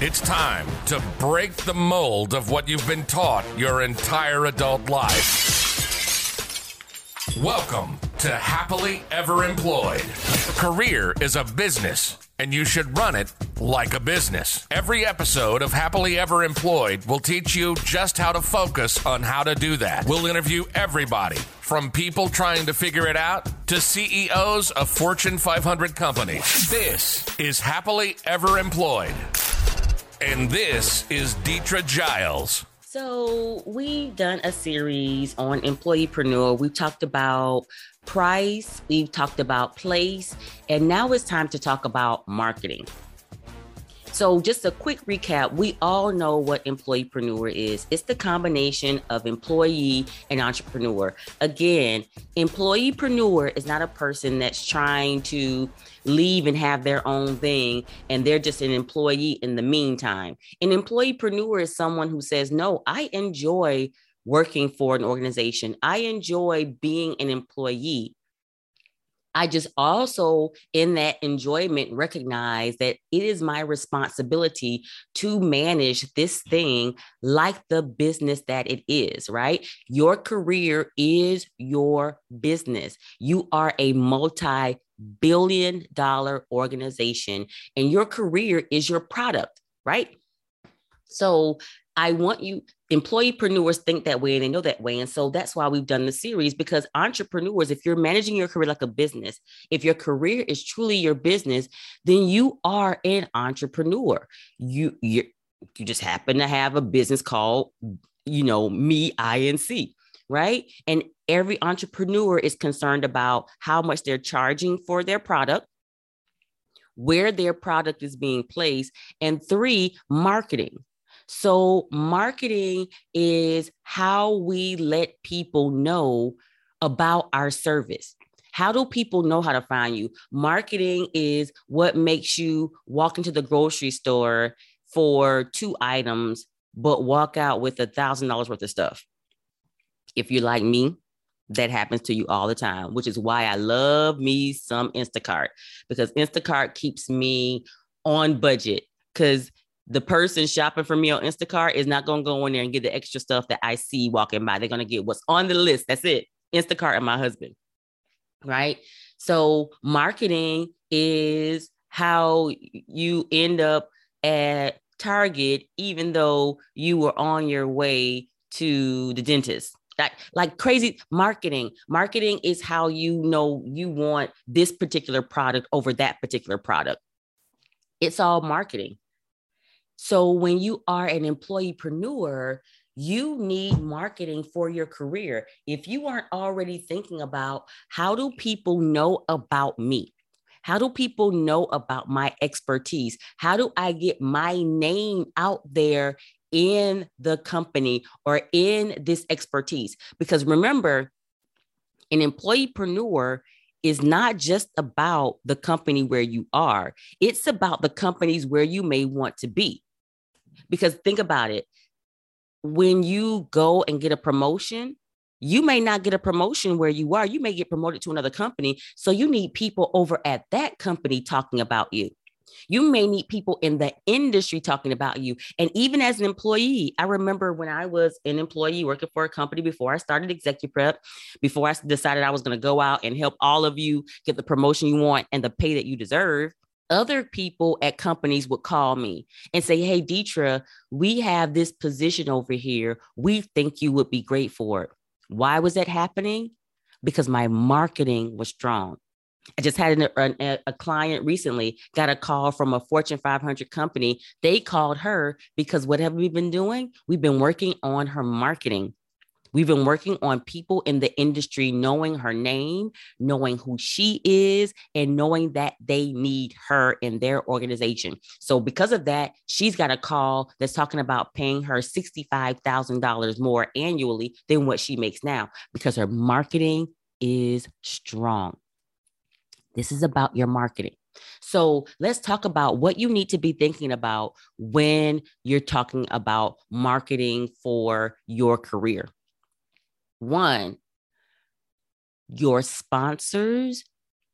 It's time to break the mold of what you've been taught your entire adult life. Welcome to Happily Ever Employed. Career is a business, and you should run it like a business. Every episode of Happily Ever Employed will teach you just how to focus on how to do that. We'll interview everybody from people trying to figure it out to CEOs of Fortune 500 companies. This is Happily Ever Employed. And this is Deetra Giles. So we've done a series on employeepreneur. We've talked about price, we've talked about place, and now it's time to talk about marketing. So, just a quick recap we all know what employeepreneur is it's the combination of employee and entrepreneur. Again, employeepreneur is not a person that's trying to leave and have their own thing and they're just an employee in the meantime. An employeepreneur is someone who says, No, I enjoy working for an organization, I enjoy being an employee. I just also, in that enjoyment, recognize that it is my responsibility to manage this thing like the business that it is, right? Your career is your business. You are a multi billion dollar organization, and your career is your product, right? So I want you, employeepreneurs think that way and they know that way. And so that's why we've done the series because entrepreneurs, if you're managing your career like a business, if your career is truly your business, then you are an entrepreneur. You you you just happen to have a business called, you know, me, INC, right? And every entrepreneur is concerned about how much they're charging for their product where their product is being placed, and three, marketing. So, marketing is how we let people know about our service. How do people know how to find you? Marketing is what makes you walk into the grocery store for two items, but walk out with a thousand dollars worth of stuff. If you're like me, that happens to you all the time, which is why I love me some Instacart because Instacart keeps me on budget because the person shopping for me on Instacart is not going to go in there and get the extra stuff that I see walking by. They're going to get what's on the list. That's it. Instacart and my husband. Right. So, marketing is how you end up at Target, even though you were on your way to the dentist. Like, like crazy marketing. Marketing is how you know you want this particular product over that particular product. It's all marketing. So when you are an employeepreneur, you need marketing for your career. If you aren't already thinking about how do people know about me? How do people know about my expertise? How do I get my name out there in the company or in this expertise? Because remember, an employeepreneur is not just about the company where you are, it's about the companies where you may want to be. Because think about it when you go and get a promotion, you may not get a promotion where you are. You may get promoted to another company. So you need people over at that company talking about you. You may need people in the industry talking about you. And even as an employee, I remember when I was an employee working for a company before I started ExecuPrep, before I decided I was going to go out and help all of you get the promotion you want and the pay that you deserve other people at companies would call me and say, Hey, Deetra, we have this position over here. We think you would be great for it. Why was that happening? Because my marketing was strong. I just had an, a, a client recently got a call from a Fortune 500 company. They called her because what have we been doing? We've been working on her marketing. We've been working on people in the industry knowing her name, knowing who she is, and knowing that they need her in their organization. So, because of that, she's got a call that's talking about paying her $65,000 more annually than what she makes now because her marketing is strong. This is about your marketing. So let's talk about what you need to be thinking about when you're talking about marketing for your career. One, your sponsors,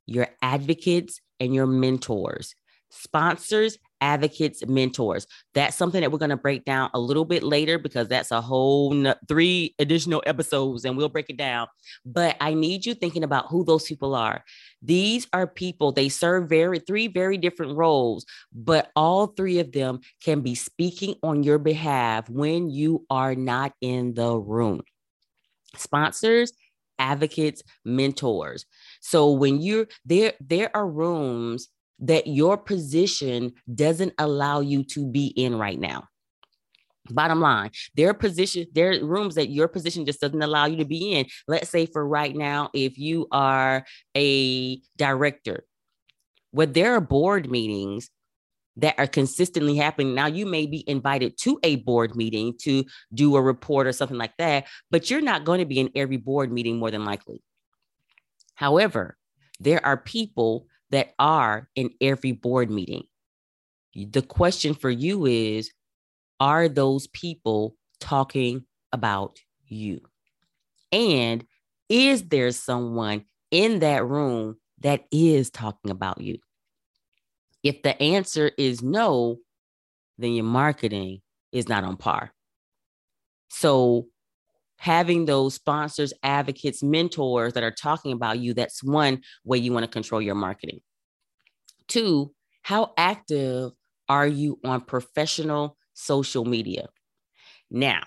your advocates, and your mentors. Sponsors, advocates, mentors. That's something that we're going to break down a little bit later because that's a whole three additional episodes and we'll break it down. But I need you thinking about who those people are. These are people, they serve very three very different roles, but all three of them can be speaking on your behalf when you are not in the room. Sponsors, advocates, mentors. So when you're there, there are rooms that your position doesn't allow you to be in right now. Bottom line, there are positions, there are rooms that your position just doesn't allow you to be in. Let's say for right now, if you are a director, where there are board meetings that are consistently happening. Now, you may be invited to a board meeting to do a report or something like that, but you're not going to be in every board meeting more than likely. However, there are people that are in every board meeting. The question for you is Are those people talking about you? And is there someone in that room that is talking about you? If the answer is no, then your marketing is not on par. So, having those sponsors, advocates, mentors that are talking about you, that's one way you want to control your marketing. Two, how active are you on professional social media? Now,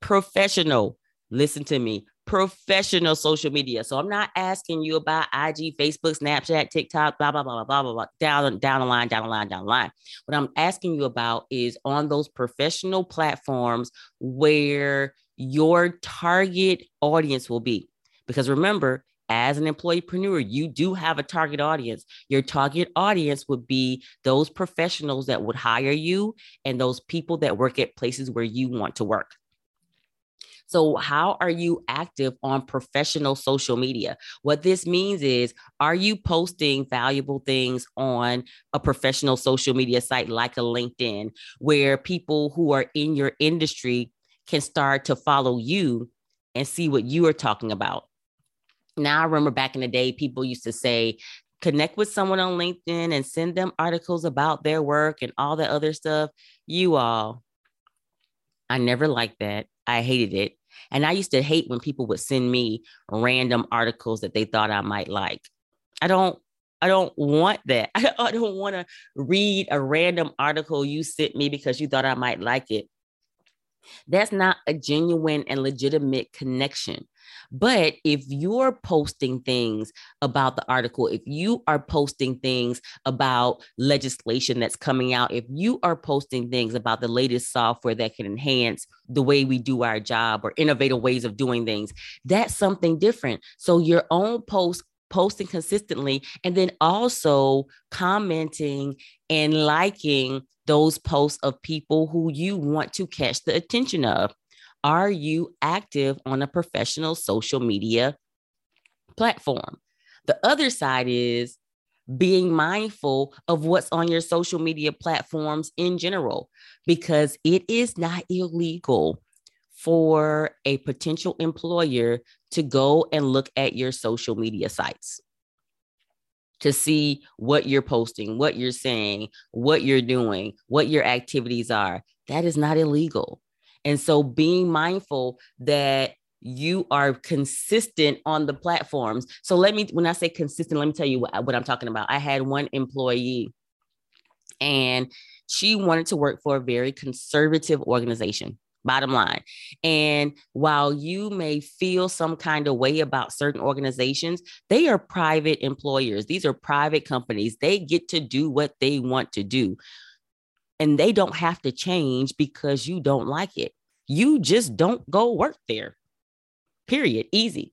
professional, listen to me, professional social media. So I'm not asking you about IG, Facebook, Snapchat, TikTok, blah, blah, blah, blah, blah, blah, down, down the line, down the line, down the line. What I'm asking you about is on those professional platforms where your target audience will be. Because remember, as an employeepreneur, you do have a target audience. Your target audience would be those professionals that would hire you and those people that work at places where you want to work. So, how are you active on professional social media? What this means is, are you posting valuable things on a professional social media site like a LinkedIn, where people who are in your industry can start to follow you and see what you are talking about. Now, I remember back in the day, people used to say, connect with someone on LinkedIn and send them articles about their work and all that other stuff. You all, I never liked that. I hated it. And I used to hate when people would send me random articles that they thought I might like. I don't I don't want that. I don't want to read a random article you sent me because you thought I might like it. That's not a genuine and legitimate connection. But if you're posting things about the article, if you are posting things about legislation that's coming out, if you are posting things about the latest software that can enhance the way we do our job or innovative ways of doing things, that's something different. So your own post posting consistently and then also commenting and liking those posts of people who you want to catch the attention of. Are you active on a professional social media platform? The other side is being mindful of what's on your social media platforms in general, because it is not illegal for a potential employer to go and look at your social media sites to see what you're posting, what you're saying, what you're doing, what your activities are. That is not illegal. And so being mindful that you are consistent on the platforms. So let me, when I say consistent, let me tell you what, what I'm talking about. I had one employee and she wanted to work for a very conservative organization bottom line. And while you may feel some kind of way about certain organizations, they are private employers. These are private companies. They get to do what they want to do. And they don't have to change because you don't like it. You just don't go work there. Period. Easy.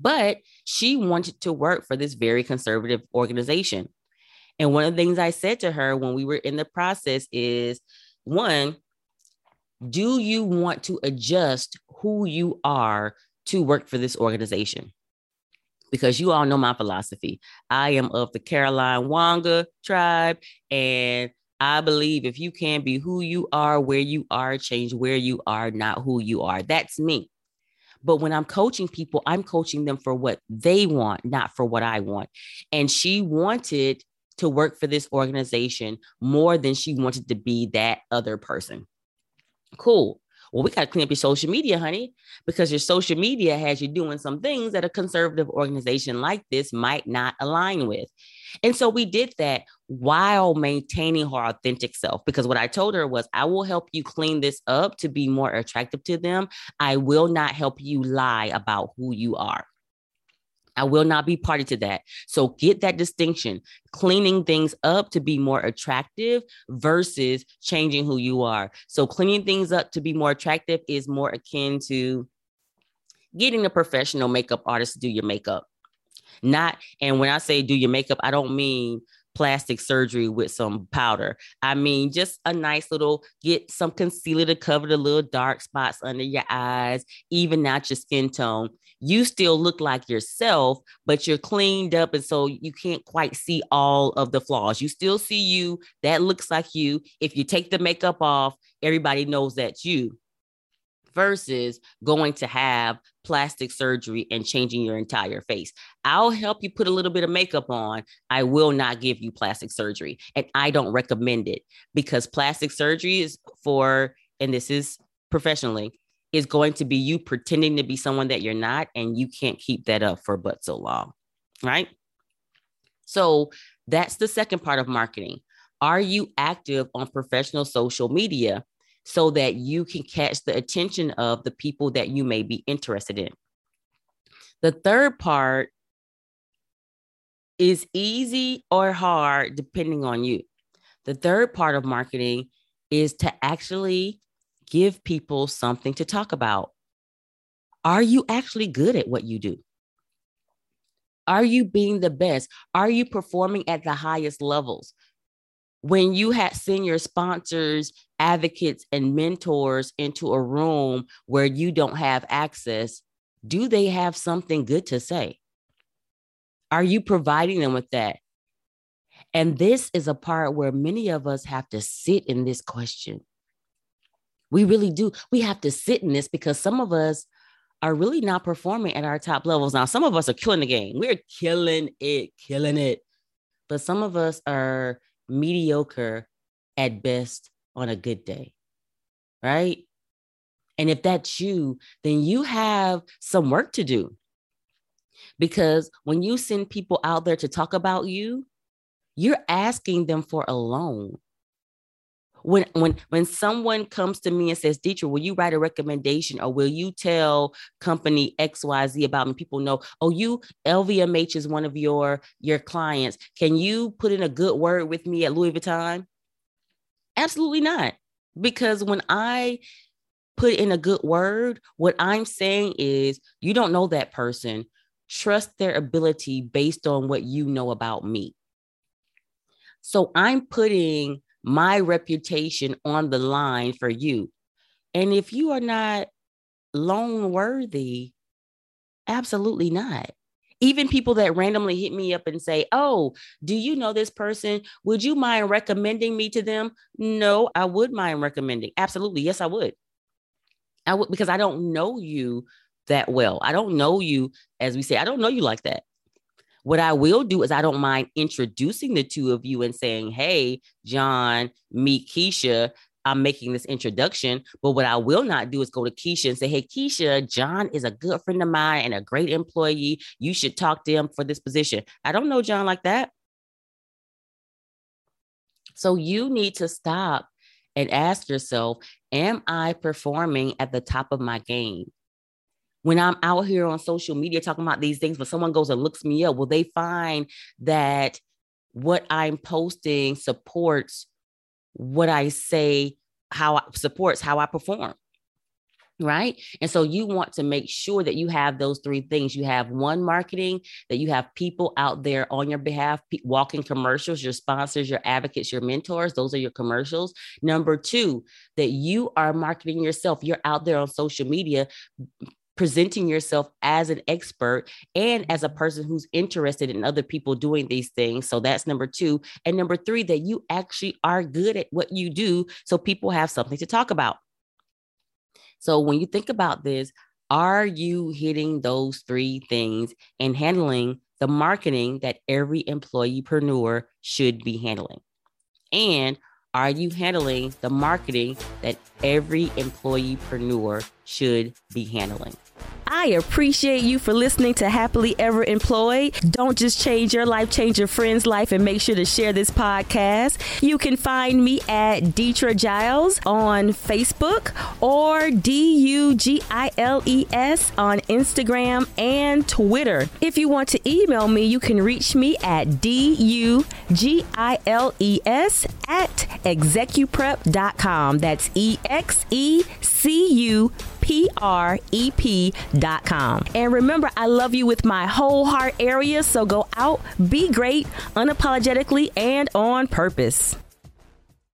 But she wanted to work for this very conservative organization. And one of the things I said to her when we were in the process is one, do you want to adjust who you are to work for this organization? Because you all know my philosophy. I am of the Caroline Wanga tribe, and I believe if you can be who you are, where you are, change where you are, not who you are. That's me. But when I'm coaching people, I'm coaching them for what they want, not for what I want. And she wanted to work for this organization more than she wanted to be that other person. Cool. Well, we got to clean up your social media, honey, because your social media has you doing some things that a conservative organization like this might not align with. And so we did that while maintaining her authentic self. Because what I told her was, I will help you clean this up to be more attractive to them. I will not help you lie about who you are. I will not be party to that. So get that distinction, cleaning things up to be more attractive versus changing who you are. So cleaning things up to be more attractive is more akin to getting a professional makeup artist to do your makeup. Not, and when I say do your makeup, I don't mean plastic surgery with some powder. I mean, just a nice little get some concealer to cover the little dark spots under your eyes, even out your skin tone you still look like yourself, but you're cleaned up. And so you can't quite see all of the flaws. You still see you. That looks like you. If you take the makeup off, everybody knows that's you versus going to have plastic surgery and changing your entire face. I'll help you put a little bit of makeup on. I will not give you plastic surgery. And I don't recommend it because plastic surgery is for, and this is professionally, is going to be you pretending to be someone that you're not, and you can't keep that up for but so long, right? So that's the second part of marketing. Are you active on professional social media so that you can catch the attention of the people that you may be interested in? The third part is easy or hard depending on you. The third part of marketing is to actually give people something to talk about. Are you actually good at what you do? Are you being the best? Are you performing at the highest levels? When you had senior sponsors, advocates, and mentors into a room where you don't have access, do they have something good to say? Are you providing them with that? And this is a part where many of us have to sit in this question. We really do. We have to sit in this because some of us are really not performing at our top levels. Now, some of us are killing the game. We're killing it, killing it. But some of us are mediocre at best on a good day, right? And if that's you, then you have some work to do. Because when you send people out there to talk about you, you're asking them for a loan when when when someone comes to me and says Deetra, will you write a recommendation or will you tell company xyz about me? People know oh you lvmh is one of your your clients. Can you put in a good word with me at louis vuitton? Absolutely not. Because when i put in a good word what i'm saying is you don't know that person. Trust their ability based on what you know about me. So i'm putting my reputation on the line for you. And if you are not loan worthy, absolutely not. Even people that randomly hit me up and say, Oh, do you know this person? Would you mind recommending me to them? No, I would mind recommending. Absolutely. Yes, I would. I would because I don't know you that well. I don't know you, as we say, I don't know you like that. What I will do is I don't mind introducing the two of you and saying, hey, John, meet Keisha. I'm making this introduction. But what I will not do is go to Keisha and say, Hey, Keisha, John is a good friend of mine and a great employee. You should talk to him for this position. I don't know John like that. So you need to stop and ask yourself, Am I performing at the top of my game? When I'm out here on social media talking about these things, but someone goes and looks me up, will they find that what I'm posting supports what I say, how I, supports how I perform? Right. And so you want to make sure that you have those three things. You have one marketing, that you have people out there on your behalf, walking commercials, your sponsors, your advocates, your mentors. Those are your commercials. Number two, that you are marketing yourself. You're out there on social media presenting yourself as an expert and as a mm-hmm. person who's interested in other people doing these things. So that's number two. And number three, that you actually are good at what you do. So people have something to talk about. So when you think about this, are you hitting those three things and handling the marketing that every employeepreneur should be handling? And are you handling the marketing that every employeepreneur should be handling? I appreciate you for listening to Happily Ever Employed. Don't just change your life, change your friend's life, and make sure to share this podcast. You can find me at Deetra Giles on Facebook or D U G I L E S on Instagram and Twitter. If you want to email me, you can reach me at D U G I L E S at execuprep.com. That's E X E C U P-R-E-P.com. And remember, I love you with my whole heart area, so go out, be great, unapologetically, and on purpose.